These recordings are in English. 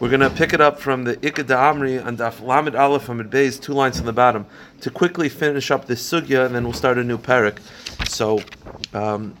We're going to pick it up from the Ikad Amri and Daf Lamed Aleph Amud Beis, two lines on the bottom, to quickly finish up this sugya, and then we'll start a new parak. So, um,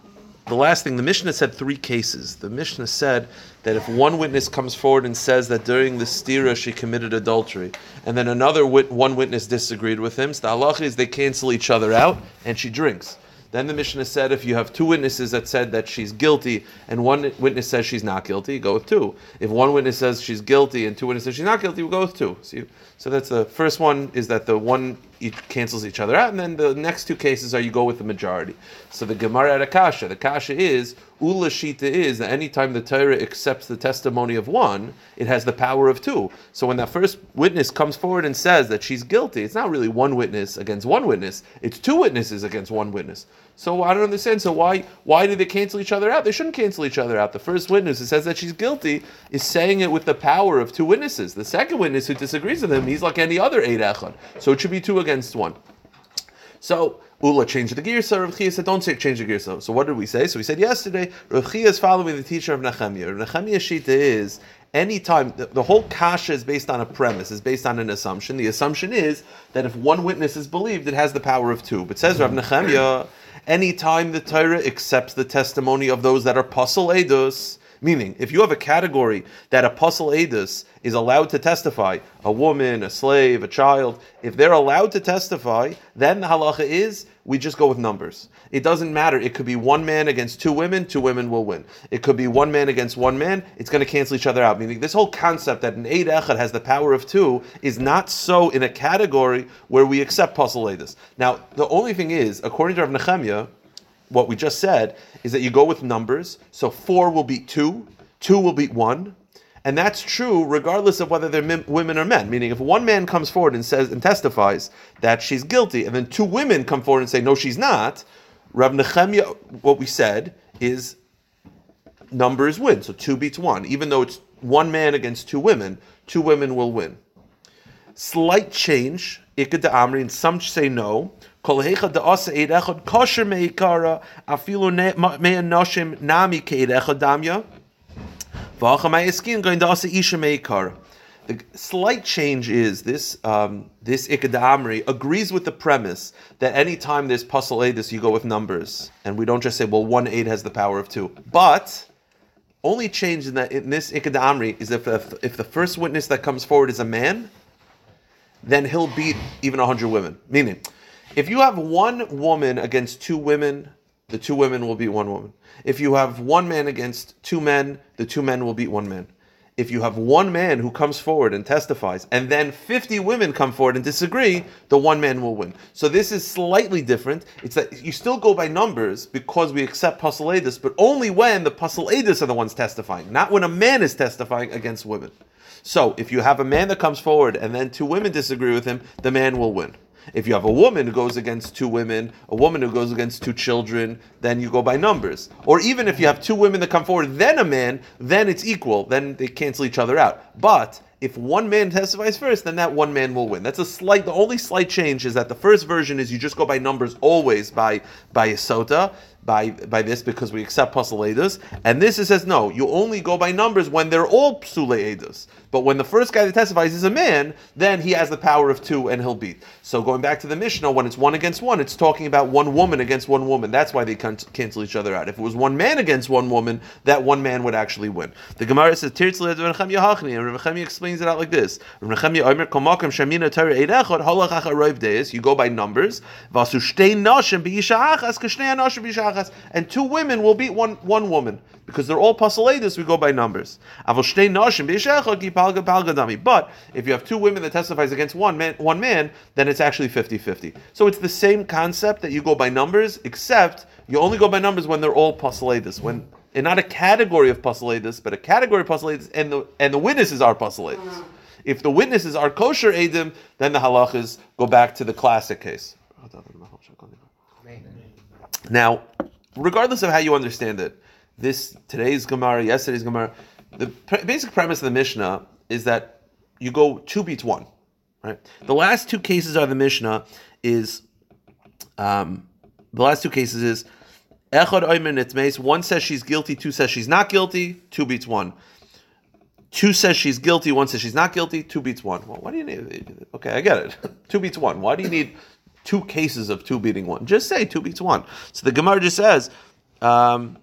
the last thing, the Mishnah said three cases. The Mishnah said that if one witness comes forward and says that during the stira she committed adultery, and then another wit- one witness disagreed with him, so the halacha is they cancel each other out, and she drinks. Then the Mishnah said if you have two witnesses that said that she's guilty and one witness says she's not guilty, go with two. If one witness says she's guilty and two witnesses she's not guilty, we go with two. So, so that's the first one is that the one each cancels each other out, and then the next two cases are you go with the majority. So the Gemara at Akasha, the Kasha is Ula Shita is that anytime the Torah accepts the testimony of one, it has the power of two. So when that first witness comes forward and says that she's guilty, it's not really one witness against one witness; it's two witnesses against one witness. So I don't understand. So why why do they cancel each other out? They shouldn't cancel each other out. The first witness who says that she's guilty is saying it with the power of two witnesses. The second witness who disagrees with him, he's like any other eid echad. So it should be two against one. So Ula changed the girsa. Rav Chia said, "Don't say change the girsa." So what did we say? So we said yesterday, Rav Chia is following the teacher of Nehemiah. Nehemiah shita is anytime the, the whole kasha is based on a premise, is based on an assumption. The assumption is that if one witness is believed, it has the power of two. But says Rav Nehemiah, anytime the Torah accepts the testimony of those that are pasul edus. Meaning, if you have a category that a apostle edus is allowed to testify, a woman, a slave, a child, if they're allowed to testify, then the halacha is we just go with numbers. It doesn't matter. It could be one man against two women, two women will win. It could be one man against one man, it's going to cancel each other out. Meaning, this whole concept that an Eid Echad has the power of two is not so in a category where we accept edus. Now, the only thing is, according to Rav Nechemia, what we just said is that you go with numbers. So four will beat two, two will beat one, and that's true regardless of whether they're women or men. Meaning, if one man comes forward and says and testifies that she's guilty, and then two women come forward and say no, she's not, Rav Nechemia, what we said is numbers win. So two beats one, even though it's one man against two women, two women will win. Slight change, ikad amri, and some say no. The slight change is this um, this Ikadamri agrees with the premise that anytime there's pasul edus, you go with numbers, and we don't just say, well, one aid has the power of two. But only change in that in this ikad amri is if the, if the first witness that comes forward is a man, then he'll beat even 100 women. Meaning, if you have one woman against two women, the two women will beat one woman. If you have one man against two men, the two men will beat one man. If you have one man who comes forward and testifies, and then 50 women come forward and disagree, the one man will win. So this is slightly different. It's that you still go by numbers because we accept Pasaladis, but only when the Pasaladis are the ones testifying, not when a man is testifying against women. So if you have a man that comes forward and then two women disagree with him, the man will win. If you have a woman who goes against two women, a woman who goes against two children, then you go by numbers. Or even if you have two women that come forward, then a man, then it's equal. Then they cancel each other out. But if one man testifies first, then that one man will win. That's a slight. The only slight change is that the first version is you just go by numbers always by by a sota by by this because we accept pasuledus, and this it says no. You only go by numbers when they're all psuleedus. But when the first guy that testifies is a man, then he has the power of two and he'll beat. So going back to the Mishnah, when it's one against one, it's talking about one woman against one woman. That's why they can cancel each other out. If it was one man against one woman, that one man would actually win. The Gemara says Tirtz and Rechemia explains it out like this. You go by numbers. Achas, and two women will beat one one woman because they're all pasaledis. We go by numbers. But if you have two women that testifies against one man, one man, then it's actually 50-50. So it's the same concept that you go by numbers, except you only go by numbers when they're all pasaledis. When and not a category of pasaledis, but a category of pasaledis, and the and the witnesses are pasaledis. If the witnesses are kosher edim, then the halachas go back to the classic case. Now, regardless of how you understand it, this today's Gemara, yesterday's Gemara, the pre- basic premise of the Mishnah is that you go two beats one. Right. The last two cases of the Mishnah is um, the last two cases is Echad. One says she's guilty, two says she's not guilty. Two beats one. two says she's guilty, one says she's not guilty. Two beats one. Well, why do you need? Okay, I get it. two beats one. Why do you need two cases of two beating one? Just say two beats one. So the Gemara just says. Um,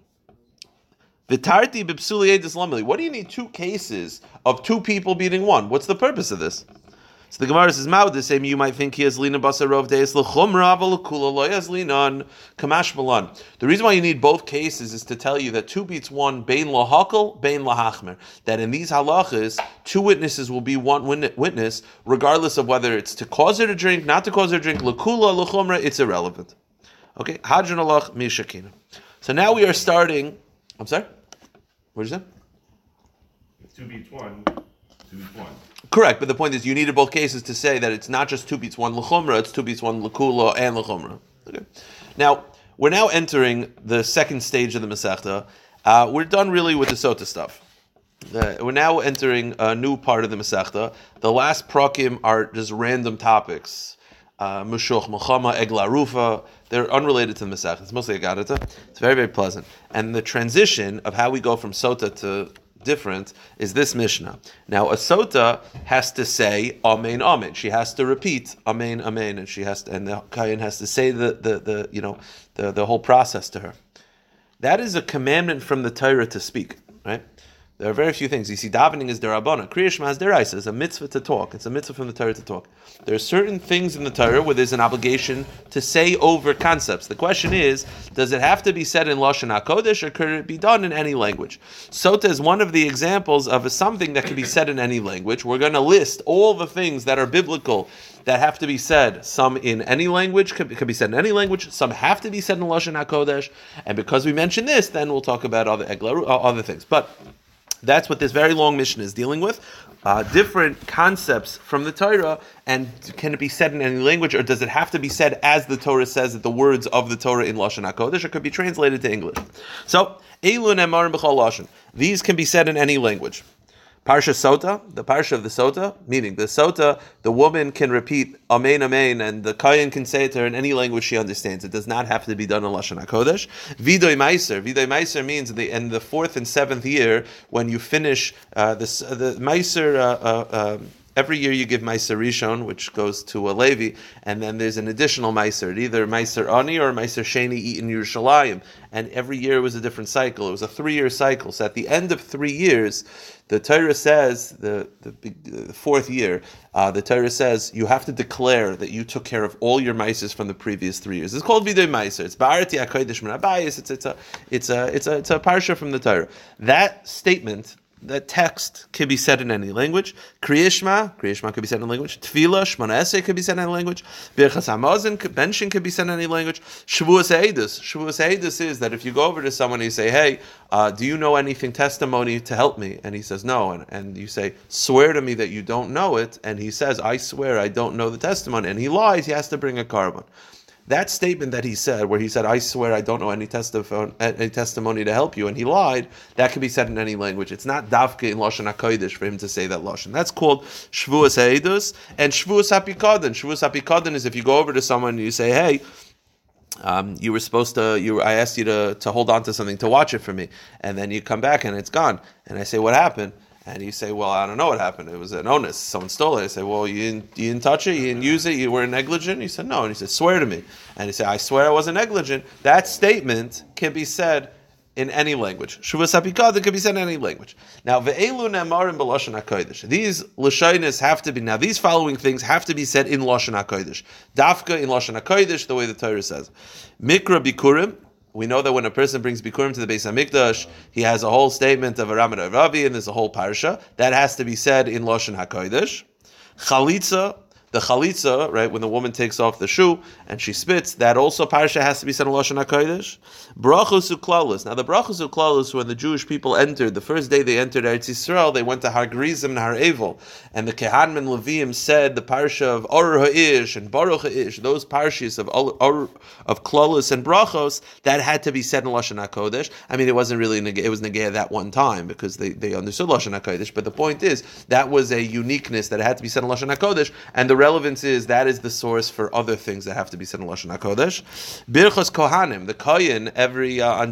Vitarti bipsuli edis What do you need two cases of two people beating one? What's the purpose of this? So the Gemara says, "Mao the same. You might think he has lina basarov deis lechumra avalakula lo has on kamash malan." The reason why you need both cases is to tell you that two beats one bein lahakal bein lahachmer. That in these halachas, two witnesses will be one witness, regardless of whether it's to cause her to drink, not to cause her to drink. Lakula lechumra, it's irrelevant. Okay, hadran alach mishakina. So now we are starting. I'm sorry. What did you say? Two beats one. Two beats one. Correct, but the point is, you needed both cases to say that it's not just two beats one lechumra, it's two beats one lekula and lechumra. Okay. Now we're now entering the second stage of the masechta. Uh, we're done really with the sota stuff. Uh, we're now entering a new part of the masechta. The last prakim are just random topics. Uh, Mushoch, Muchama, Egla Rufa. They're unrelated to the Masech. It's mostly a Gadata. It's very, very pleasant. And the transition of how we go from Sota to different is this Mishnah. Now, a sota has to say Amen, Amen. She has to repeat Amen, Amen, and she has to, and the Kayan has to say the, the, the you know the, the whole process to her. That is a commandment from the Torah to speak, right? There are very few things. You see, davening is derabana. Kriyashma is deraisa. It's a mitzvah to talk. It's a mitzvah from the Torah to talk. There are certain things in the Torah where there's an obligation to say over concepts. The question is, does it have to be said in lashon hakodesh, or could it be done in any language? Sota is one of the examples of a something that can be said in any language. We're going to list all the things that are biblical that have to be said. Some in any language could, could be said in any language. Some have to be said in lashon hakodesh. And because we mentioned this, then we'll talk about other uh, other things. But that's what this very long Mishnah is dealing with. Uh, different concepts from the Torah, and can it be said in any language, or does it have to be said as the Torah says that the words of the Torah in Lashon Hakodesh, or could be translated to English? So, Elun Emarim B'chal Lashon. These can be said in any language. Parsha Sota, the Parsha of the Sota, meaning the Sota, the woman can repeat Amen, Amen, and the Kayan can say it to her in any language she understands. It does not have to be done in Lashon HaKodesh. Vidoy Meiser. Vidoy Meiser means the, in the fourth and seventh year, when you finish uh, this, uh, the Meiser. Uh, uh, um, Every year you give Meiser Rishon, which goes to a Levi, and then there's an additional Meiser, either Meiser Ani or Meiser Sheni eaten in Yerushalayim. And every year it was a different cycle. It was a three-year cycle. So at the end of three years, the Torah says the the, the fourth year, uh, the Torah says you have to declare that you took care of all your mices from the previous three years. It's called vidoy meiser. It's ba'arti akodesh min It's it's a it's a it's a it's a parsha from the Torah. That statement that text can be said in any language. Kriyishma, Kriyishma could be said in any language. Tefillah, Shmona Esrei could be said in any language. Birchas Hamazon, benching could be said in any language. Shavuos Eidus. Shavuos Eidus is that if you go over to someone and you say, hey, uh, do you know anything testimony to help me? And he says, no. And, and you say, swear to me that you don't know it. And he says, I swear I don't know the testimony. And he lies, he has to bring a korban. That statement that he said, where he said, "I swear I don't know any, testif- any testimony to help you," and he lied, that can be said in any language. It's not davke in lashon hakodesh for him to say that lashon. That's called shvuas haedus and shvuas apikadon. Shvuas apikadon is if you go over to someone and you say, "Hey." Um, you were supposed to. You, I asked you to, to hold on to something to watch it for me, and then you come back and it's gone. And I say, "What happened?" And you say, well, I don't know what happened. It was an onus. Someone stole it. I say, well, you didn't, you didn't touch it. You didn't use it. You were negligent. He said, no. And he said, swear to me. And he said, I swear I wasn't negligent. That statement can be said in any language. Shuvas apikad can be said in any language. Now, ve'elu nemarim b'lashon hakodesh. These lashonis have to be now. These following things have to be said in lashon hakodesh. Dafka in lashon hakodesh, the way the Torah says. Mikra bikurim we know that when a person brings Bikurim to the Beis Hamikdash, he has a whole statement of a Ramad Ravi, and there's a whole parsha that has to be said in Lashon Hakodesh. Chalitza the chalitza, right, when the woman takes off the shoe and she spits, that also parsha has to be said in Lashon HaKodesh. Brachos uklalis. Now the brachos uklalis, when the Jewish people entered, the first day they entered Eretz Yisrael, they went to Har Grizim and Har Evel, and the Kehanim and Leviim said the parsha of Or Ha'ish and Baruch Ha'ish, those parshas of of klalis and brachos, that had to be said in Lashon HaKodesh. I mean, it wasn't really, it was negay that one time because they, they understood Lashon HaKodesh, but the point is, that was a uniqueness that had to be said in Lashon HaKodesh, and the relevance is that is the source for other things that have to be said in Lashon HaKodesh. Birchos Kohanim, the Kohen, every uh,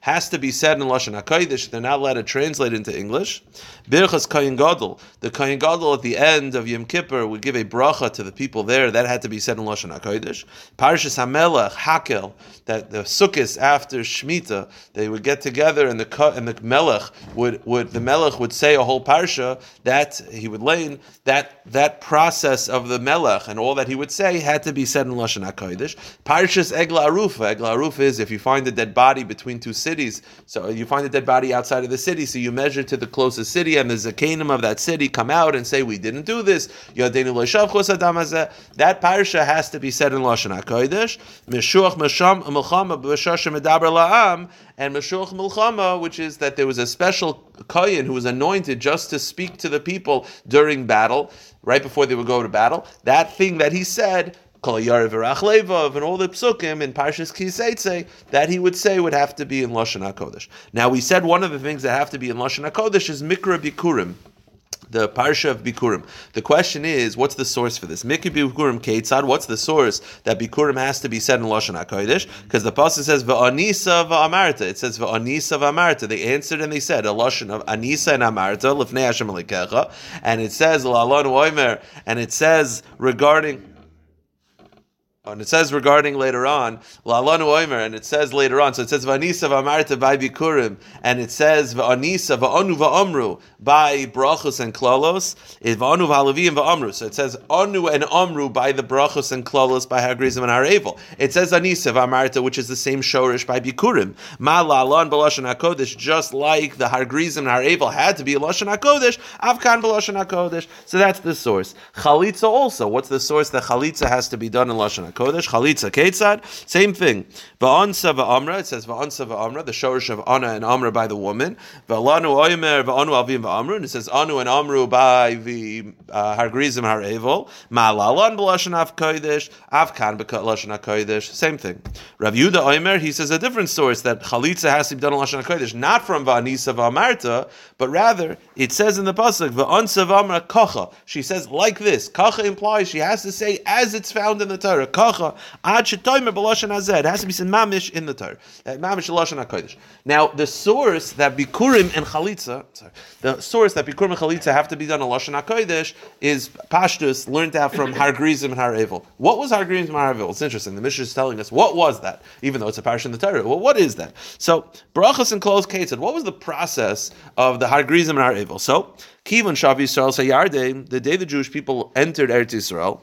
has to be said in Lashon HaKodesh. They're not allowed to translate into English. Birchos Kohen Gadol, the Kohen Gadol at the end of Yom Kippur would give a bracha to the people there. That had to be said in Lashon HaKodesh. Parshas HaMelech, Hakel, that the Sukkot after Shemitah, they would get together and the and the Melech would, would the Melech would say a whole parsha that he would lay in, that that process of the Melech and all that he would say had to be said in Lashon HaKodesh. Parshas Egla Arufa. Egla Arufa is if you find a dead body between two cities, so you find a dead body outside of the city, so you measure to the closest city and the Zakanim of that city come out and say, we didn't do this. That parsha has to be said in Lashon HaKodesh. Meshuach Mesham Melchama Medaber La'am and Meshuach Milchama, which is that there was a special kohen who was anointed just to speak to the people during battle, right before they would go to battle. That thing that he said, Kol Levav, and all the psukim in Parshas Kiseitze, that he would say would have to be in Lashon HaKodesh. Now, we said one of the things that have to be in Lashon HaKodesh is Mikra Bikurim the parsha of Bikurim. The question is, what's the source for this? Mikra Bikurim Ketzad. What's the source that Bikurim has to be said in Lashon Hakodesh? Because the pasuk says Va'anisa va'amarta. It says Va'anisa va'amarta. They answered and they said a Lashon of Anisa and Amarta lifnei Hashem Alikecha, and it says La'alon Oimer, and it says regarding. And it says regarding later on, La'alanu Oimer, and it says later on, so it says Vanisa v'amarta by Bikurim, and it says V'anisa v'anu v'amru by Brachos and Klolos, V'anu v'halavim v'amru. So it says Anu and Amru by the Brachos and Klolos by Hagrizim and Harevel. It says Anisa v'amarta, which is the same shorish by Bikurim. Ma la'alon b'lashon HaKodesh, just like the Hargrizim and Harevel had to be a Lashon HaKodesh, Avkan b'lashon HaKodesh. So that's the source. Chalitza also, what's the source that Chalitza has to be done in Lashon HaKodesh? Kodesh, Chalitza Ketzad, same thing. Va'ansa va'amra, it says Va'ansa va'amra, the shorish of Anna and Amra by the woman. Va'lanu oimer va'anu avim va'amru, and it says Anu and Amru by the uh, Hargrizim Harevel. Ma'alalan b'lashon av Kodesh, Avkan b'lashon Kodesh, same thing. Rav Yuda oimer, he says a different source that Chalitza has to be done in Lashon Kodesh, not from Va'anisa va'amarta, but rather it says in the pasuk Va'ansa va'amra kacha. She says like this. Kacha implies she has to say as it's found in the Torah halacha ad shetoimer b'lashon hazeh. It has to be said mamish in the Torah. Uh, mamish lashon hakodesh. Now the source that bikurim and chalitza, sorry, the source that bikurim and chalitza have to be done in lashon hakodesh is pashtus learned out from Har Grizim and Har. What was Har Grizim and Har? It's interesting. The Mishnah is telling us what was that, even though it's a parish in the Torah. Well, what is that? So brachas and close said, what was the process of the Har Grizim and Har? So Kivon Shav Yisrael Sayarde, the day the Jewish people entered Eretz Yisrael.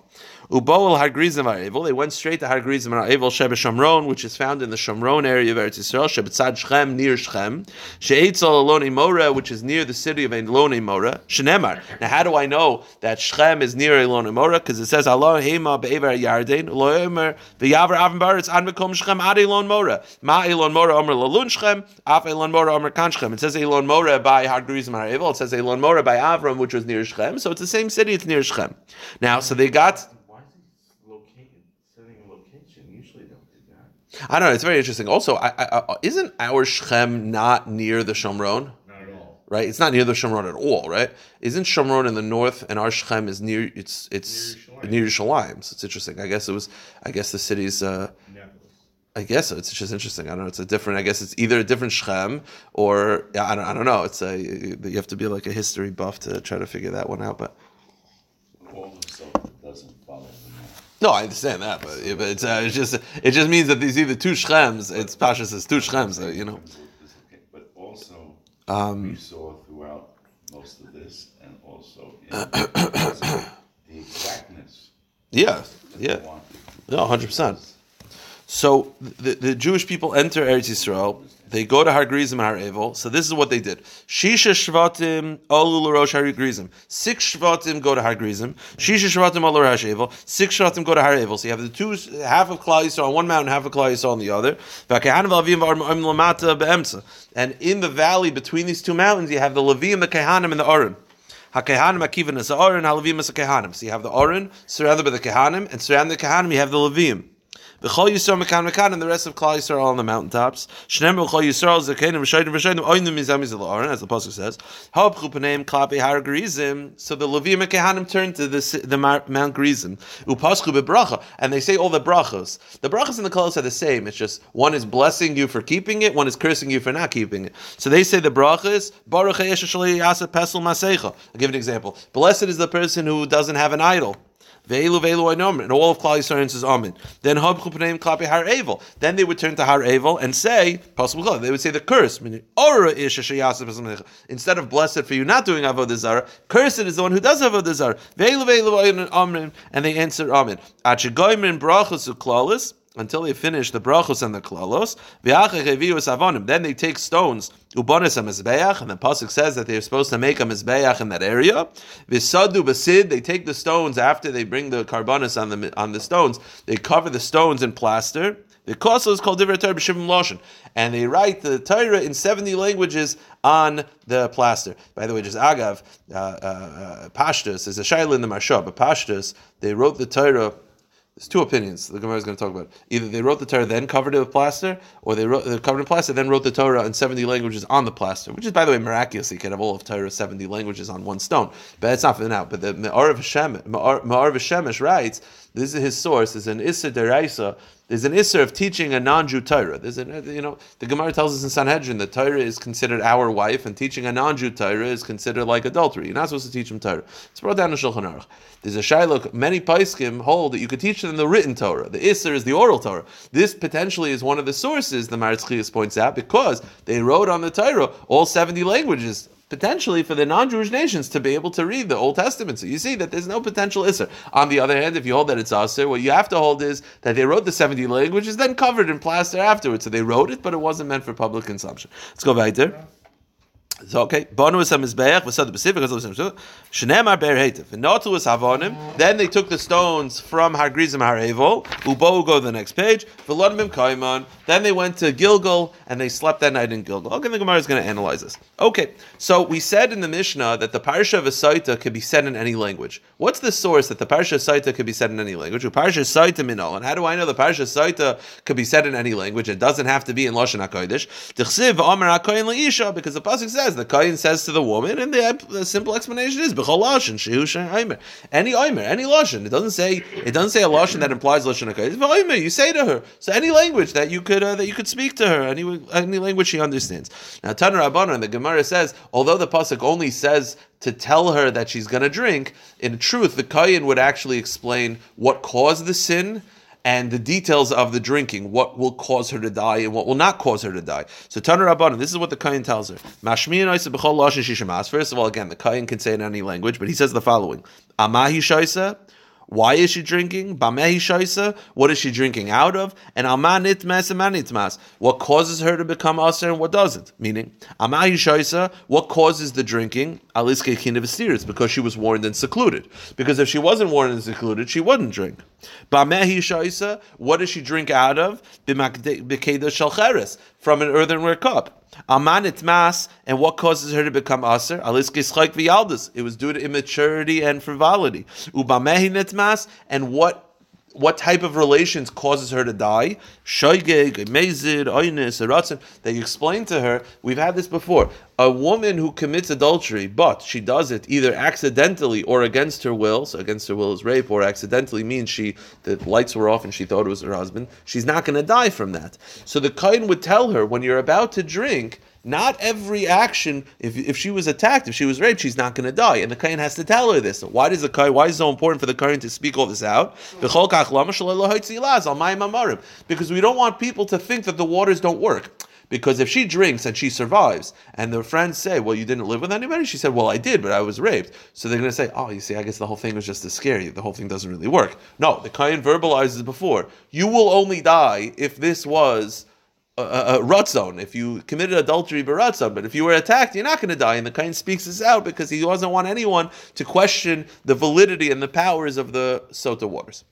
Uboel Hargrizim Ha'evil. They went straight to Hargrizim Ha'evil Shebe Shomron, which is found in the Shamron area of Eretz Yisrael. Shebetzad Shechem near Shechem. She'etzel Eloni Mora, which is near the city of Eloni Mora. Shenemar. Now, how do I know that Shechem is near Eloni Mora? Because it says Allah Hema Be'ever Yarden Loemer V'Yaver Avim Baritz An Mekom Shechem Ad Elon Mora. Ma Elon Mora Omer Lalun Shechem Af Elon Mora Omer Kan Shechem. It says Elon Mora by Hargrizim Ha'evil. It says Elon Mora by Avram, which was near Shechem. So it's the same city. It's near Shechem. Now, so they got I don't know. It's very interesting. Also, I, I, isn't our Shechem not near the Shomron? Not at all. Right. It's not near the Shomron at all. Right. Isn't Shomron in the north and our Shechem is near? It's it's near Yerushalayim. So it's interesting. I guess it was. I guess the city's. Uh, I guess so. It's just interesting. I don't know. It's a different. I guess it's either a different Shechem or yeah, I don't. I don't know. It's a. You have to be like a history buff to try to figure that one out. But. All of stuff doesn't follow. No, I understand that, but, but it's, uh, it's just it just means that these either two shchems. It's Pasha says two shchems. Uh, you know. But also, Um, we saw throughout most of this, and also in the exactness. Yeah, yeah, no, hundred percent. So the, the Jewish people enter Eretz Yisrael. They go to Har Grizim and Har Evel. So this is what they did. Shisha Shvatim Olu L'Rosh Har Grizim. Six Shvatim go to Har Grizim. Shisha Shvatim Olu Rosh Evel. Six Shvatim go to Har Evel. So you have the two, half of Klal Yisrael on one mountain, half of Klal Yisrael on the other. And in the valley between these two mountains, you have the Levim, the Kehanim, and the Arim. HaKehanim Akivan is the Aron, HaLevim is the Kehanim. So you have the Aron surrounded by the Kehanim, and surrounding the Kehanim you have the Levim. V'chol Yisrael mekan mekan, and the rest of Klal Yisrael are all on the mountaintops. Shneim v'chol Yisrael zakenim v'shaydim v'shaydim oinim mizam as the pasuk says. Chupaneim klape har. So the Levim Kehanim turn to the the Mount Gerizim. Upaschu bebracha, and they say all the brachos. The brachos and the kolos are the same. It's just one is blessing you for keeping it, one is cursing you for not keeping it. So they say the brachos baruch masecha. I'll give an example. Blessed is the person who doesn't have an idol. Ve'elu ve'elu ainom, and all of Klal Yisrael says Amen. Then Hab Chupaneim Klapi Har Evel. Then they would turn to Har Evel and say, possible They would say the curse, meaning Ora ish. Instead of blessed for you not doing avodah zarah, cursed is the one who does avodah zarah. Ve'elu ve'elu ainom, and they answer Amen. Achigoymin brachos uklalis until they finish the brachos and the klalos. Then they take stones, ubonis a mizbeach, and the pasuk says that they're supposed to make a mizbeach in that area. Visadu basid, they take the stones after they bring the karbanos on the on the stones. They cover the stones in plaster. The koso is called Divrei Torah b'shivim loshen, and they write the Torah in seventy languages on the plaster. By the way, just agav, uh, uh, uh, Pashtus is a shaila in the Maharsha, but Pashtus they wrote the Torah. There's two opinions the Gemara is going to talk about. Either they wrote the Torah then covered it with plaster, or they wrote they covered in plaster then wrote the Torah in 70 languages on the plaster, which is by the way miraculous. You can have all of Torah 70 languages on one stone, but it's not for now. But the Me'ar Shemesh writes this is his source. There's an Issa Deraisa. There's an Isser of teaching a non-Jew Torah. There's an, uh, you know, the Gemara tells us in Sanhedrin that Torah is considered our wife, and teaching a non-Jew Torah is considered like adultery. You're not supposed to teach him Torah. It's brought down in Shulchan Aruch. There's a Shiloh. Many Paiskim hold that you could teach them the written Torah. The Isser is the oral Torah. This potentially is one of the sources the Maritz points out because they wrote on the Torah all 70 languages potentially for the non-Jewish nations to be able to read the Old Testament. So you see that there's no potential Isser. On the other hand, if you hold that it's Asr, what you have to hold is that they wrote the 70 languages, then covered in plaster afterwards. So they wrote it, but it wasn't meant for public consumption. Let's go back there. So okay, Bonu was a mizbeach, was the Pacific, Shneimar ber hetif, and Notu was havonim. Then they took the stones from Har Grizim Har Evel. Ubo go to the next page. V'lodim Kaiman. Then they went to Gilgal and they slept that night in Gilgal. Okay, the Gemara is going to analyze this. Okay, so we said in the Mishnah that the parsha of Asaita could be said in any language. What's the source that the parsha Asaita could be said in any language? Parsha Asaita minol. And how do I know the parsha Asaita could be said in any language? It doesn't have to be in Lashon Hakodesh. Hakoyin Leisha because the pasuk says the Kohen says to the woman, and the, the simple explanation is B'chol Shehu Aimer. Any Aimer, any Lashon. It doesn't say it doesn't say a Lashon that implies Lashon Hakodesh. It's Aimer. You say to her. So any language that you could uh, that you could speak to her, any any language she understands. Now Tanur Rabbanon, the Gemara says, although the pasuk only says to tell her that she's going to drink, in truth, the Kayin would actually explain what caused the sin and the details of the drinking, what will cause her to die and what will not cause her to die. So Tanur Rabbanon, this is what the Kayin tells her. First of all, again, the Kayin can say in any language, but he says the following: Amahi shaisa. Why is she drinking? Bamehi shaisa. What is she drinking out of? And almanit mas. What causes her to become aser and what doesn't? Meaning, amahi shaisa. What causes the drinking? Aliske kinevestiris because she was warned and secluded. Because if she wasn't warned and secluded, she wouldn't drink. Bamehi shaisa. What does she drink out of? Shalcheres from an earthenware cup. Amanit mas, and what causes her to become aser? Aliskis v'yaldus. It was due to immaturity and frivolity. Ubamehi mas, and what what type of relations causes her to die? Shoigeg, mezid, oinis, eratzin. They explain to her, we've had this before. A woman who commits adultery, but she does it either accidentally or against her will, so against her will is rape, or accidentally means she the lights were off and she thought it was her husband, she's not going to die from that. So the kain would tell her, when you're about to drink, not every action, if, if she was attacked, if she was raped, she's not going to die. And the Kain has to tell her this. Why does the Kain, why is it so important for the Kain to speak all this out? Because we don't want people to think that the waters don't work. Because if she drinks and she survives, and their friends say, Well, you didn't live with anybody? She said, Well, I did, but I was raped. So they're going to say, Oh, you see, I guess the whole thing was just to scare you. The whole thing doesn't really work. No, the Kain verbalizes before. You will only die if this was a ratzon, if you committed adultery baratzon, but if you were attacked, you're not going to die. And the Kain speaks this out because he doesn't want anyone to question the validity and the powers of the Sota waters.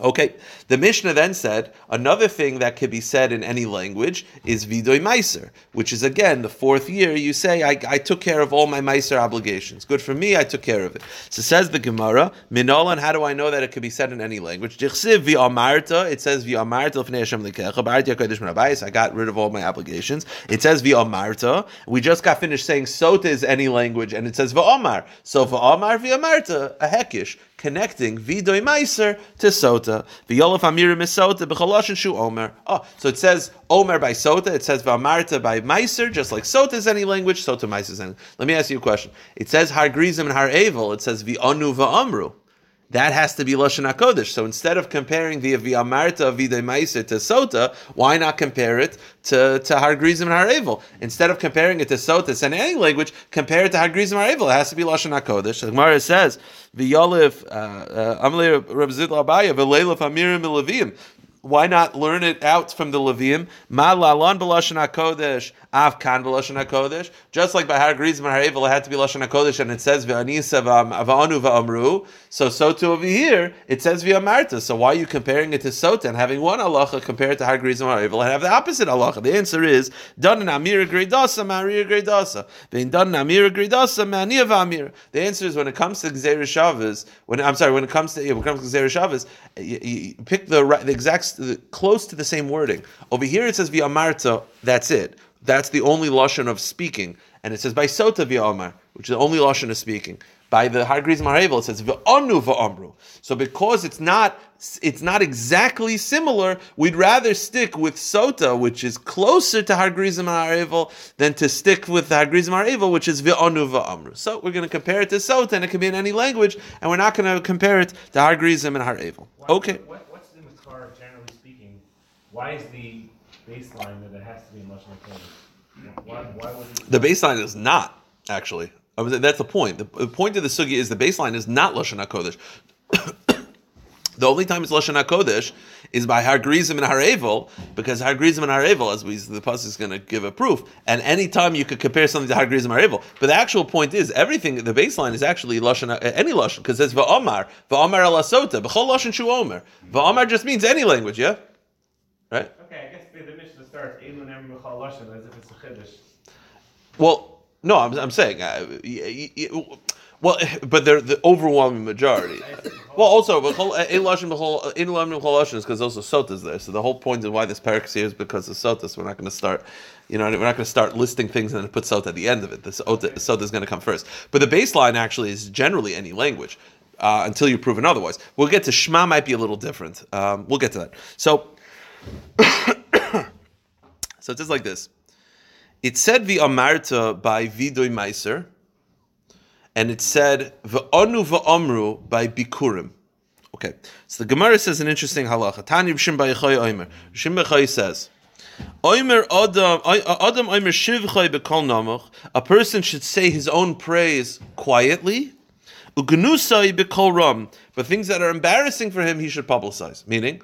Okay, the Mishnah then said another thing that could be said in any language is vidoy meiser, which is again the fourth year you say I, I took care of all my meiser obligations. Good for me, I took care of it. So says the Gemara, minolan. How do I know that it could be said in any language? It says l'kecha. I got rid of all my obligations. It says v'amarta. We just got finished saying sota is any language, and it says v'amar. So v'amar v'amarta a hekish connecting vidoy meiser to sota. V'yolaf amirim is sota b'chaloshin shu omer. Oh, so it says omer by sota. It says v'amarta by meiser, just like sota is any language. Sota meiser is any. Let me ask you a question. It says har grizim and har evel. It says v'onu v'amru. That has to be lashon hakodesh. So instead of comparing the v'amarta vidoy meiser to sota, why not compare it to to har grizim and har evel? Instead of comparing it to sota in any language, compare it to har grizim and har evel. It has to be lashon hakodesh. The Gemara says v'yolif uh, uh, Amalei Reb Zid Labaya v'leilif amirim. Why not learn it out from the Levium? Ma lalon b'lashon hakodesh, av kan b'lashon hakodesh. Just like by Har Grizim and Har Evel, it had to be lashon hakodesh, and it says v'anisa v'anu v'amru. So so too over here, it says v'amarta. So why are you comparing it to sota and having one halacha compared to Har Grizim and Har Evel and have the opposite halacha? The answer is done in amira gredasa, ma'arira gredasa. Vein done in amira v'amira. The answer is when it comes to Gzeira Shava, when I'm sorry, when it comes to when it comes to Gzeira Shava, you, you pick the the exact the, close to the same wording. Over here it says v'amarta. That's it. That's the only lashon of speaking, and it says by sota v'amar, which is the only lashon of speaking. By the Har Grizim it says v'anu v'amru. So because it's not it's not exactly similar, we'd rather stick with sota, which is closer to Har Grizim than to stick with Har Grizim Har which is v'anu v'amru. So we're going to compare it to sota, and it can be in any language, and we're not going to compare it to Har Grizim and Har Evel. Why- Okay. What, what's the Makar, generally speaking? Why is the baseline that it has to be in Lashon HaKodesh? Why, why would? The baseline is not actually. I was, that's the point. The, the point of the sugi is the baseline is not lashon hakodesh. the only time it's lashon hakodesh is by har grizim and har because har grizim and har evel, as we the pasuk is going to give a proof. And any time you could compare something to har grizim har but the actual point is everything. The baseline is actually lashon uh, any lashon because it's va'omar va'omar alasota b'chol lashon shu omer. Va'omar just means any language, yeah, right. Okay, I guess the, the Mishnah starts Elun Em B'chal as if it's a chiddush. Well, no, I'm, I'm saying, uh, y- y- y- well, but they're the overwhelming majority. Well, also, but in lashon b'chol- in lashon b'chol lashon is because also sota's there. So the whole point of why this parak here is because of sota. So we're not going to start, you know, we're not going to start listing things and then put sota at the end of it. The sota, sota is going to come first. But the baseline actually is generally any language. Uh, until you're proven otherwise, we'll get to Shema. Might be a little different. Um, we'll get to that. So, so it's just like this. It said the Amarta by Vidoy Meiser, and it said the V'onu V'omru by Bikurim. Okay, so the Gemara says an interesting halacha. Tani B'shim B'yichoy Oimer. B'shim B'yichoy says, Oimer Adam uh, Adam Oimer Shivchoy B'kol Namuch. A person should say his own praise quietly. Ugnusai B'kol Ram. But things that are embarrassing for him, he should publicize. Meaning,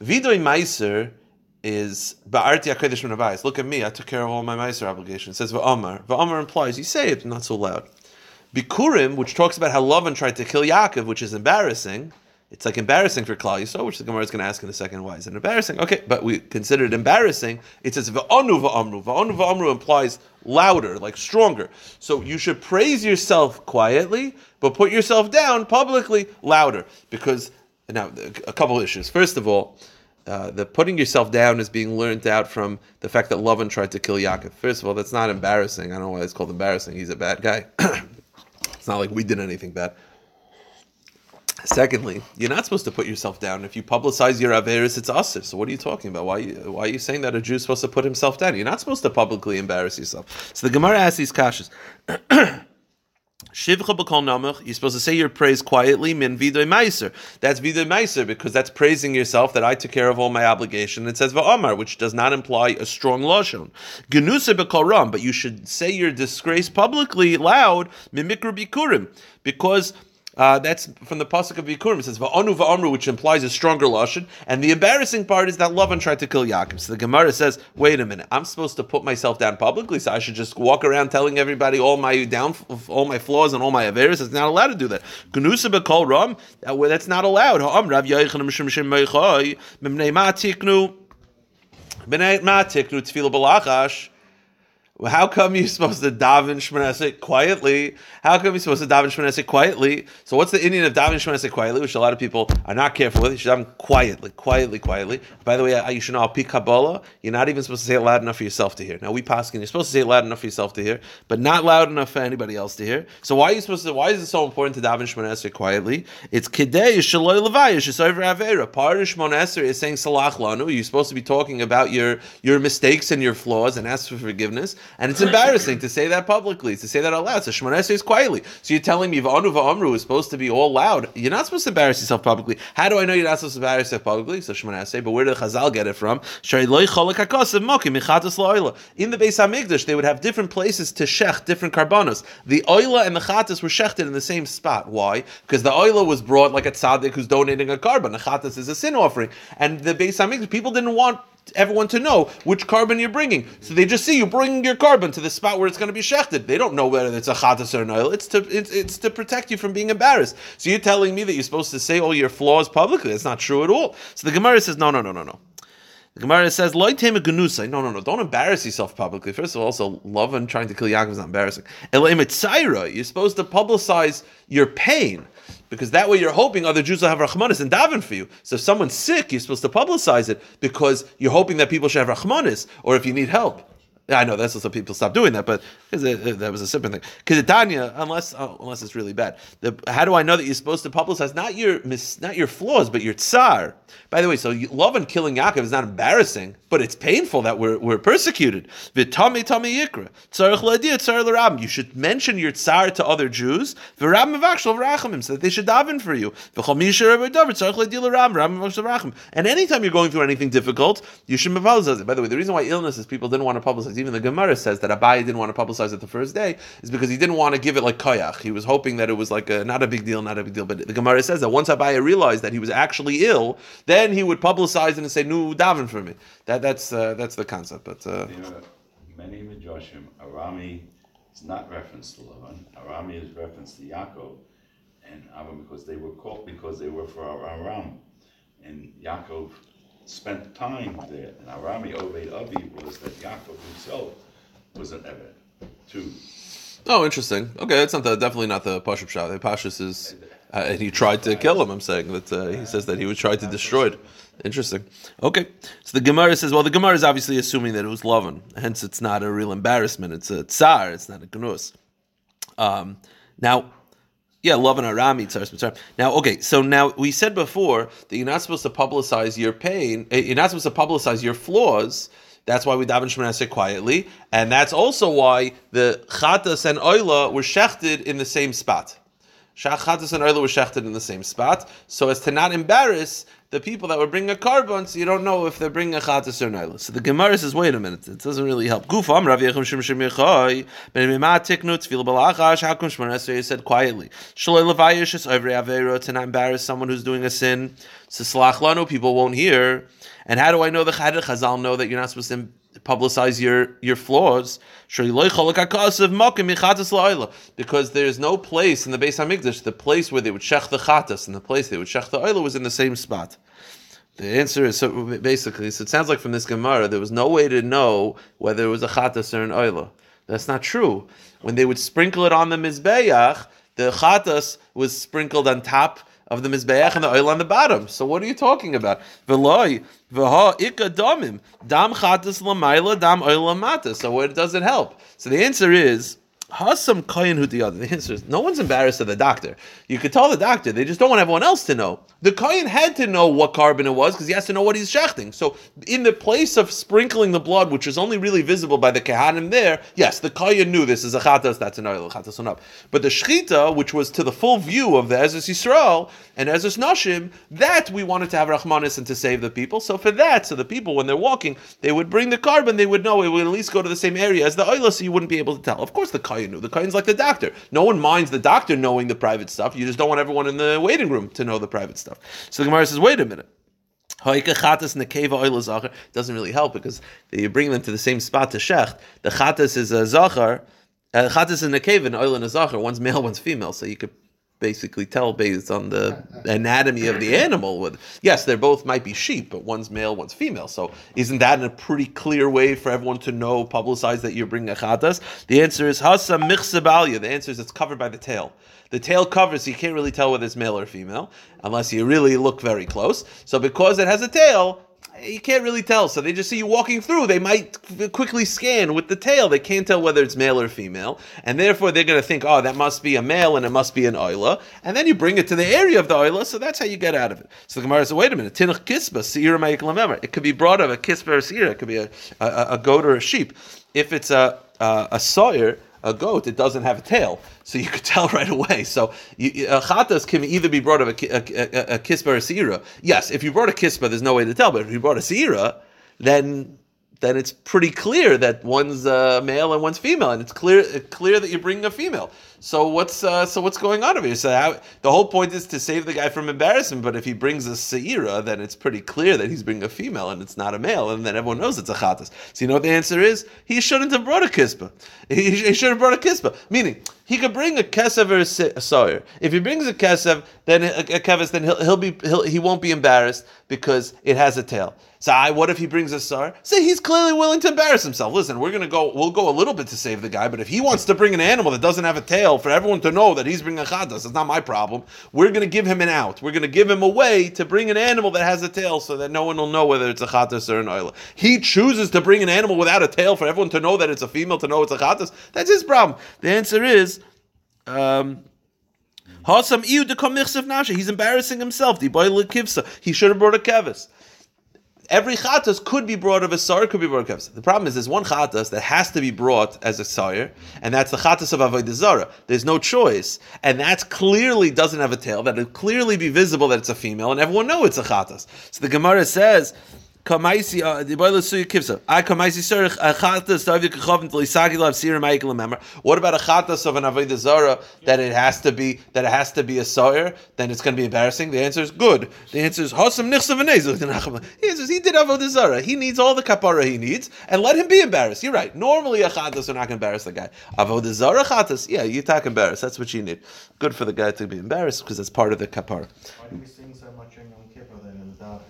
Vidoy Meiser is Ba'arti HaKadosh Min Habayis. Look at me, I took care of all my Meiser obligations. It says Va'amar. Va'amar implies you say it, not so loud. Bikurim, which talks about how Lavan tried to kill Yaakov, which is embarrassing. It's like embarrassing for Klal Yisrael, which the Gemara is going to ask in a second. Why is it embarrassing? Okay, but we consider it embarrassing. It says va'anu va'amru. Va'anu va'amru implies louder, like stronger. So you should praise yourself quietly, but put yourself down publicly louder. Because now a couple issues. First of all, uh, the putting yourself down is being learned out from the fact that Lavan tried to kill Yaakov. First of all, that's not embarrassing. I don't know why it's called embarrassing. He's a bad guy. it's not like we did anything bad. Secondly, you're not supposed to put yourself down. If you publicize your Averis, it's usher. So what are you talking about? Why why are you saying that a Jew is supposed to put himself down? You're not supposed to publicly embarrass yourself. So the Gemara asks these kashas. Shivcha b'kol namach, you're supposed to say your praise quietly, min vidoy meiser. That's vidoy meiser, because that's praising yourself that I took care of all my obligation. It says va'amar, which does not imply a strong lashon. Genusa b'kol ram, but you should say your disgrace publicly, loud, min mikra bikurim, because Uh, that's from the pasuk of Yikurim. It says va'anu va'amru, which implies a stronger lashon. And the embarrassing part is that Lavan tried to kill Yaakov. So the Gemara says, wait a minute, I'm supposed to put myself down publicly, so I should just walk around telling everybody all my down, all my flaws and all my averis. It's not allowed to do that. Gnusa b'kol ram, that's not allowed. Ha'am Rav Balachash. How come you're supposed to daven Shmonesek quietly? How come you're supposed to daven Shmonesek quietly? So what's the inyan of daven Shmonesek quietly, which a lot of people are not careful with? You should daven quietly, quietly, quietly. By the way, you should know, al Kabbalah, you're not even supposed to say it loud enough for yourself to hear. Now, we paskin, you're supposed to say it loud enough for yourself to hear, but not loud enough for anybody else to hear. So why are you supposed to, why is it so important to daven Shmonesek quietly? It's Kidei Shaloi Levayish, it's over Avera. Part of Shmonesek is saying Salach Lanu. You're supposed to be talking about your, your mistakes and your flaws and ask for forgiveness. And it's embarrassing to say that publicly, to say that out loud. So Shmonesek is quietly. So you're telling me V'anu V'amru is supposed to be all loud. You're not supposed to embarrass yourself publicly. How do I know you're not supposed to embarrass yourself publicly? So Shmonesek, but where did Chazal get it from? In the Beis Hamikdash, they would have different places to shech different karbanos. The oila and the chatas were shechted in the same spot. Why? Because the oila was brought like a tzaddik who's donating a korban. The chatas is a sin offering, and the Beis Hamikdash people didn't want everyone to know which korban you're bringing. So they just see you bringing your korban to the spot where it's going to be shechted. They don't know whether it's a chatas or an oil. It's to it's, it's to protect you from being embarrassed. So you're telling me that you're supposed to say all your flaws publicly. That's not true at all. So the Gemara says, no, no, no, no, no. The Gemara says. No, no, no. Don't embarrass yourself publicly. First of all, also Lavan trying to kill Yaakov is not embarrassing. You're supposed to publicize your pain because that way you're hoping other Jews will have Rahmanis and daven for you. So if someone's sick, you're supposed to publicize it because you're hoping that people should have Rahmanis, or if you need help. I know that's also people stop doing that, but that was a simple thing. Because Tanya, unless oh, unless it's really bad, the, how do I know that you're supposed to publicize not your mis, not your flaws, but your tsar? By the way, so you, Lavan killing Yaakov is not embarrassing, but it's painful that we're, we're persecuted. V'tami tami yikra tzarich ladia tzar l'rabim. You should mention your tsar to other Jews. V'rabim v'akshal v'rachamim so that they should daven for you. V'chol misha rabbi davar tzarich ladia l'rabim rabim v'rachamim. And anytime you're going through anything difficult, you should publicize it. By the way, the reason why illness is people didn't want to publicize. Even the Gemara says that Abai didn't want to publicize it the first day is because he didn't want to give it like koyach. He was hoping that it was like a, not a big deal, not a big deal. But the Gemara says that once Abai realized that he was actually ill, then he would publicize it and say, "Nu daven for me." That that's uh, that's the concept. But uh, There are many. Arami is not referenced to Lavan. Arami is referenced to Yaakov, and Aram because they were called because they were for Aram, and Yaakov spent time there. And Arami Oved Avi was that Yaakov himself was an Eved too. oh, interesting. Okay, that's not the definitely not the Pashup shot. The Pashus is. Uh, and he tried to kill him. I'm saying that uh, he says that he would try to destroy it. Interesting. Okay, so the Gemara says, well, the Gemara is obviously assuming that it was Lovin, hence it's not a real embarrassment. It's a tsar. It's not a gnus. Um, now, yeah, Lovin Arami tsar tsar. Now, okay, so now we said before that you're not supposed to publicize your pain. eh, You're not supposed to publicize your flaws. That's why we daven Shemana quietly, and that's also why the chatas and oila were shechted in the same spot. Chatas and oila were shechted in the same spot, so as to not embarrass the people that were bringing a korban, so you don't know if they're bringing a chatas or oila. So the Gemara says, wait a minute, it doesn't really help. Gufam Rav Yechim Shem said quietly? To not embarrass someone who's doing a sin. So Salach Lanu people won't hear. And how do I know the Chadid Chazal know that you're not supposed to publicize your your flaws? Because there's no place in the Beis Hamikdash, the place where they would shech the chatas and the place they would shech the oila was in the same spot. The answer is so basically. So it sounds like from this Gemara there was no way to know whether it was a chatas or an oila. That's not true. When they would sprinkle it on the mizbeach, the chatas was sprinkled on top of the mizbeach and the oil on the bottom. So what are you talking about? Veloy v'ha ika damim dam chatas lamayla dam oil. So what does it help? So the answer is. Hasam kayin hu the other. The answer is no one's embarrassed of the doctor. You could tell the doctor, they just don't want everyone else to know. The kayin had to know what korban it was because he has to know what he's shechting. So in the place of sprinkling the blood, which is only really visible by the kehanim there, yes, the kayin knew this is a chatas, that's an oil, chatas on up. But the shchita, which was to the full view of the Ezras Yisrael and Ezras Nashim, that we wanted to have Rahmanis and to save the people. So for that, so the people when they're walking, they would bring the korban, they would know it would at least go to the same area as the oil, so you wouldn't be able to tell. Of course, the kayin Chayinu. The Kain's like the doctor. No one minds the doctor knowing the private stuff. You just don't want everyone in the waiting room to know the private stuff. So the Gemara says, wait a minute. Doesn't really help because you bring them to the same spot to shecht. The chatas is a zachar, uh, chatas and nekeva and oil and a zachar. One's male, one's female. So you could basically tell based on the anatomy of the animal. With yes, they're both might be sheep, but one's male, one's female. So isn't that a pretty clear way for everyone to know, publicize that you're bringing a chatas? The answer is hasa michsabalia. The answer is it's covered by the tail. The tail covers, so you can't really tell whether it's male or female unless you really look very close. So because it has a tail, you can't really tell. So they just see you walking through. They might quickly scan with the tail. They can't tell whether it's male or female, and therefore they're going to think, oh, that must be a male and it must be an oila. And then you bring it to the area of the oila, so that's how you get out of it. So the Gemara says, wait a minute, tinach kisba seira ma'iklamemar. It could be brought of a kisba or seira. It could be a, a, a goat or a sheep. If it's a a, a sawyer, a goat, it doesn't have a tail, so you could tell right away. So you, a chatas can either be brought of a, a, a, a or a seira. Yes, if you brought a kispa, there's no way to tell. But if you brought a seira, then then it's pretty clear that one's uh, male and one's female, and it's clear clear that you're bringing a female. So what's uh, so what's going on over here? So how, the whole point is to save the guy from embarrassment. But if he brings a seira, then it's pretty clear that he's bringing a female and it's not a male, and then everyone knows it's a chatas. So you know what the answer is? He shouldn't have brought a kivsa. He, he should have brought a kivsa. Meaning he could bring a kesev or a seira. If he brings a kesev, then a, a then he'll, he'll be he'll, he won't be embarrassed because it has a tail. I, what if he brings a sar? Say he's clearly willing to embarrass himself. Listen, we're gonna go. We'll go a little bit to save the guy, but if he wants to bring an animal that doesn't have a tail for everyone to know that he's bringing a chatas, it's not my problem. We're gonna give him an out. We're gonna give him a way to bring an animal that has a tail, so that no one will know whether it's a chatas or an oila. He chooses to bring an animal without a tail for everyone to know that it's a female, to know it's a chatas. That's his problem. The answer is. Um, He's embarrassing himself. He should have brought a kevis. Every chatas could be brought of a sire, could be brought of a. The problem is there's one chatas that has to be brought as a sire, and that's the chatas of avodah zara. There's no choice, and that clearly doesn't have a tail. That would clearly be visible that it's a female, and everyone know it's a chatas. So the Gemara says. Kamaisi uh, the boiler kivsa. I kamaisi serich a chatas davik kachavim tlisagi lav sira ma'ikil member. What about a chatas of an avodah zara that it has to be that it has to be a seira? Then it's going to be embarrassing. The answer is good. The answer is hosam nichsav He says he did avodah zara. He needs all the kapara he needs, and let him be embarrassed. You're right. Normally a chatas are not going to embarrass the guy. Avodah zara chatas, yeah, you talk embarrassed. That's what you need. Good for the guy to be embarrassed because that's part of the kapara. Why do we sing so much in Yom Kippur then in the Davi?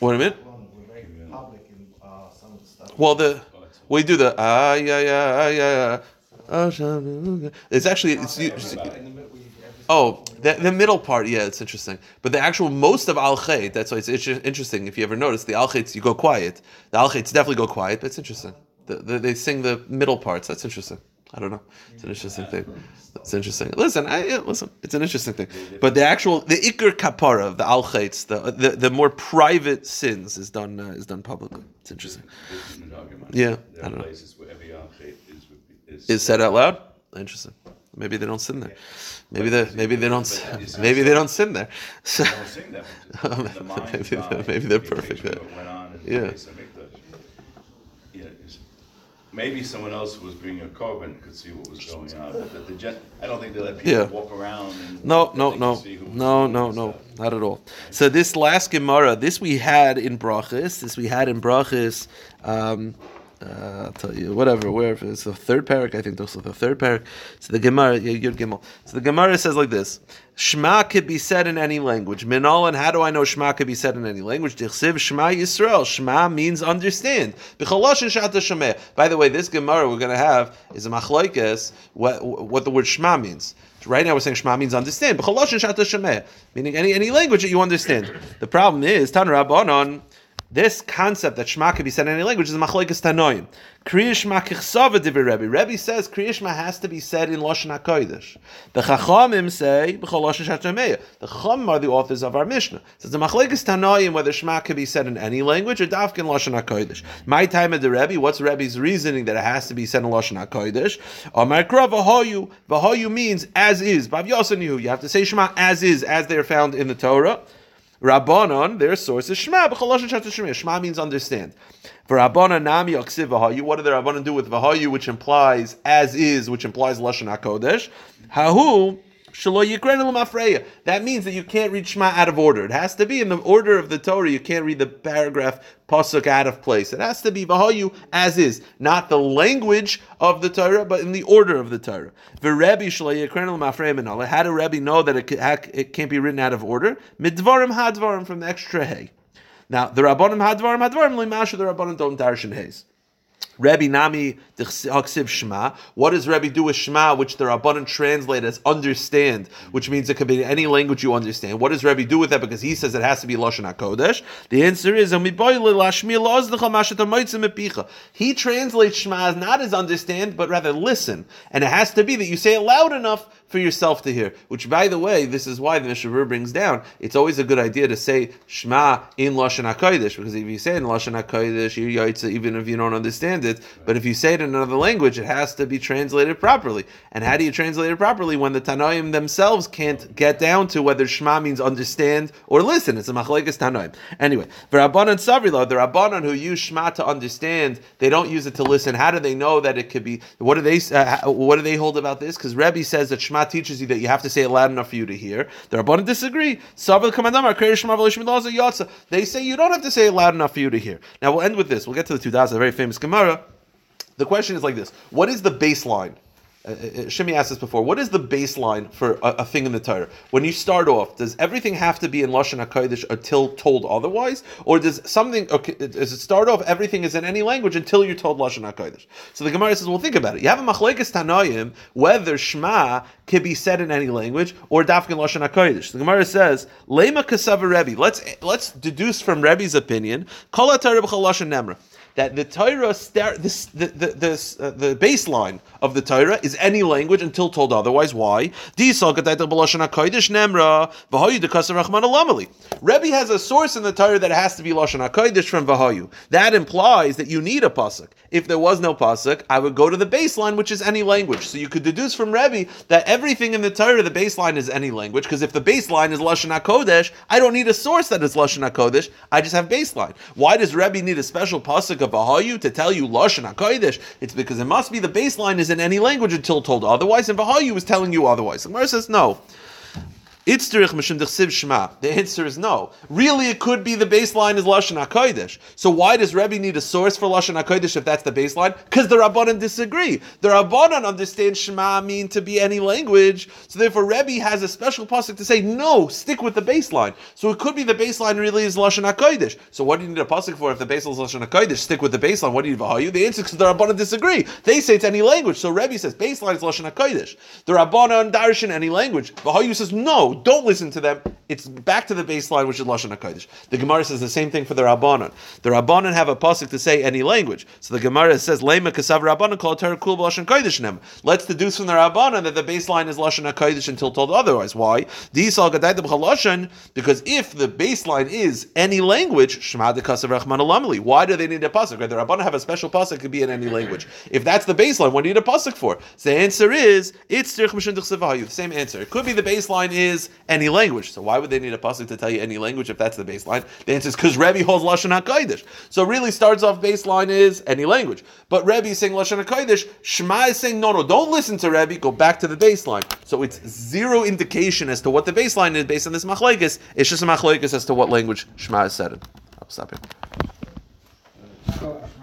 Wait a minute. Well, we're very public in uh, some of the stuff. Well, the we do the ah yeah yeah ah, yeah. ah, sha- It's actually it's every- oh the, the middle part yeah it's interesting. But the actual most of al khayt that's why it's interesting if you ever notice the al khayts you go quiet. The al khayts definitely go quiet but it's interesting. The, the, they sing the middle parts that's interesting I don't know it's an interesting thing it's interesting listen I yeah, listen it's an interesting thing but the actual the ikr kapara the al the, the the more private sins is done uh, is done publicly it's interesting Yeah, I don't know. is, said out loud. Interesting. Maybe they don't sin there. Maybe they maybe they don't maybe they don't sin there. So, Maybe they're- maybe they're perfect Yeah. Beis Hamikdash. You know, it's- Maybe someone else who was bringing a korban could see what was going on, but the, the gen, I don't think they let people Yeah. walk around and. no, no, no, could see who was no, no, no, not at all. So this last Gemara, this we had in Brachis, this we had in Brachis. Um, I'll tell you, whatever, where it's the third parak, I think also the third parak. So the Gemara, yeah, Yud Gimel. So the Gemara says like this: Shema could be said in any language. Minol, and how do I know Shema could be said in any language? Dichsiv Shema Yisrael. Shema means understand. By the way, this Gemara we're going to have is a machlokes what what the word Shema means. Right now we're saying Shema means understand. Meaning any any language that you understand. The problem is Tan Rabbanon. This concept that Shema can be said in any language is machlekes tanoim. Kriya Shema kichsava divrei Rebbe. Rebbe says Kriya Shema has to be said in Lashon HaKodesh. The Chachamim say b'chol Lashon Shachameya. The Chachamim are the authors of our Mishnah. So it's a machlekes tanoim whether Shema can be said in any language or dafkin in Lashon HaKodesh. My time of the Rebbe, what's Rebbe's reasoning that it has to be said in Lashon HaKodesh? Amar Kra v'hoyu. V'hoyu means as is. Bav Yosanihu. You have to say Shema as is, as they are found in the Torah. Rabbanon, their source is Shema. Shema means understand. For Rabbanon nami yoksiv v'hayu. What do the Rabbanon do with v'hayu, which implies as is, which implies lashon hakodesh? Hahu. That means that you can't read Shema out of order. It has to be in the order of the Torah. You can't read the paragraph pasuk out of place. It has to be Vahayu as is, not the language of the Torah, but in the order of the Torah. How do Rebbe know that it, it can't be written out of order? Midvarim Hadvarim from the extra hay. Now the Rabbanim Hadvarim Hadvarim Limasha. The Rabbanim don't darshan hays. Rebbe Nami Haksiv Shema. What does Rebbe do with Shema, which the Rabbanan translate as understand, which means it could be any language you understand? What does Rebbe do with that? Because he says it has to be Lashon HaKodesh. The answer is He translates Shema as not as understand, but rather listen. And it has to be that you say it loud enough for yourself to hear. Which, by the way, this is why the Mishnah Berurah brings down. It's always a good idea to say Shema in Lashon Hakodesh because if you say it in Lashon Hakodesh, you yaitza even if you don't understand it. But if you say it in another language, it has to be translated properly. And how do you translate it properly when the Tanoim themselves can't get down to whether Shema means understand or listen? It's a machlekes Tanoim. Anyway, for Rabbanan Savrila, the Rabbanan who use Shema to understand, they don't use it to listen. How do they know that it could be? What do they? Uh, what do they hold about this? Because Rebbe says that Shema teaches you that you have to say it loud enough for you to hear. The Rabbanan disagree. They say you don't have to say it loud enough for you to hear. Now we'll end with this. We'll get to the two a very famous Gemara. The question is like this: What is the baseline? Uh, uh, Shimi asked this before. What is the baseline for a, a, thing in the Torah? When you start off, does everything have to be in lashon hakodesh until told otherwise, or does something? Okay, does it start off everything is in any language until you're told lashon hakodesh? So the Gemara says, well, think about it. You have a machlekes tanoim whether Shema can be said in any language or dafkin lashon hakodesh. The Gemara says, lema kasava Rebbe. Let's let's deduce from Rebbe's opinion, kol Torah b'chol nemra that the Torah, this, the, the, this, uh, the baseline of the Torah is any language until told otherwise. Why? Rebbe has a source in the Torah that has to be Lashon HaKodesh from Vahayu. That implies that you need a pasuk. If there was no pasuk, I would go to the baseline, which is any language. So you could deduce from Rebbe that everything in the Torah, the baseline is any language, because if the baseline is Lashon HaKodesh, I don't need a source that is Lashon HaKodesh, I just have baseline. Why does Rebbe need a special pasuk of Vahayu to tell you lush Lashon HaKodesh? It's because it must be the baseline is in any language until told otherwise, and Vahayu is telling you otherwise. The Gemara says no. It's the answer is no. Really, it could be the baseline is Lashon HaKodesh. So why does Rebbe need a source for Lashon HaKodesh if that's the baseline? Because the Rabbanan disagree. The Rabbanan understand Shema mean to be any language. So therefore, Rebbe has a special pasuk to say, no, stick with the baseline. So it could be the baseline really is Lashon HaKodesh. So what do you need a pasuk for if the baseline is Lashon HaKodesh? Stick with the baseline. What do you need The answer is the Rabbanan disagree. They say it's any language. So Rebbe says baseline is Lashon HaKodesh. The Rabbanan darshan any language. Vahayu says no, don't listen to them. It's back to the baseline, which is lashon hakodesh. The Gemara says the same thing for the Rabbanon. The Rabbanon have a pasuk to say any language. So the Gemara says lema kasav Rabbanon Torah kul lashon kodesh nem. Let's deduce from the Rabbanon that the baseline is lashon hakodesh until told otherwise. Why? Because if the baseline is any language, shema de kasav rachman alamli. Why do they need a pasuk? Right? The Rabbanon have a special pasuk to be in any language. If that's the baseline, what do you need a pasuk for? So the answer is it's the same answer. It could be the baseline is any language. So why would they need a pasuk to tell you any language if that's the baseline? The answer is because Rebbe holds lashon hakodesh. So really starts off baseline is any language, but Rebbe is saying lashon hakodesh. Shema is saying no, no, don't listen to Rebbe. Go back to the baseline. So it's zero indication as to what the baseline is based on this machlekes. It's just a machlekes as to what language Shema is said in. I'll stop. So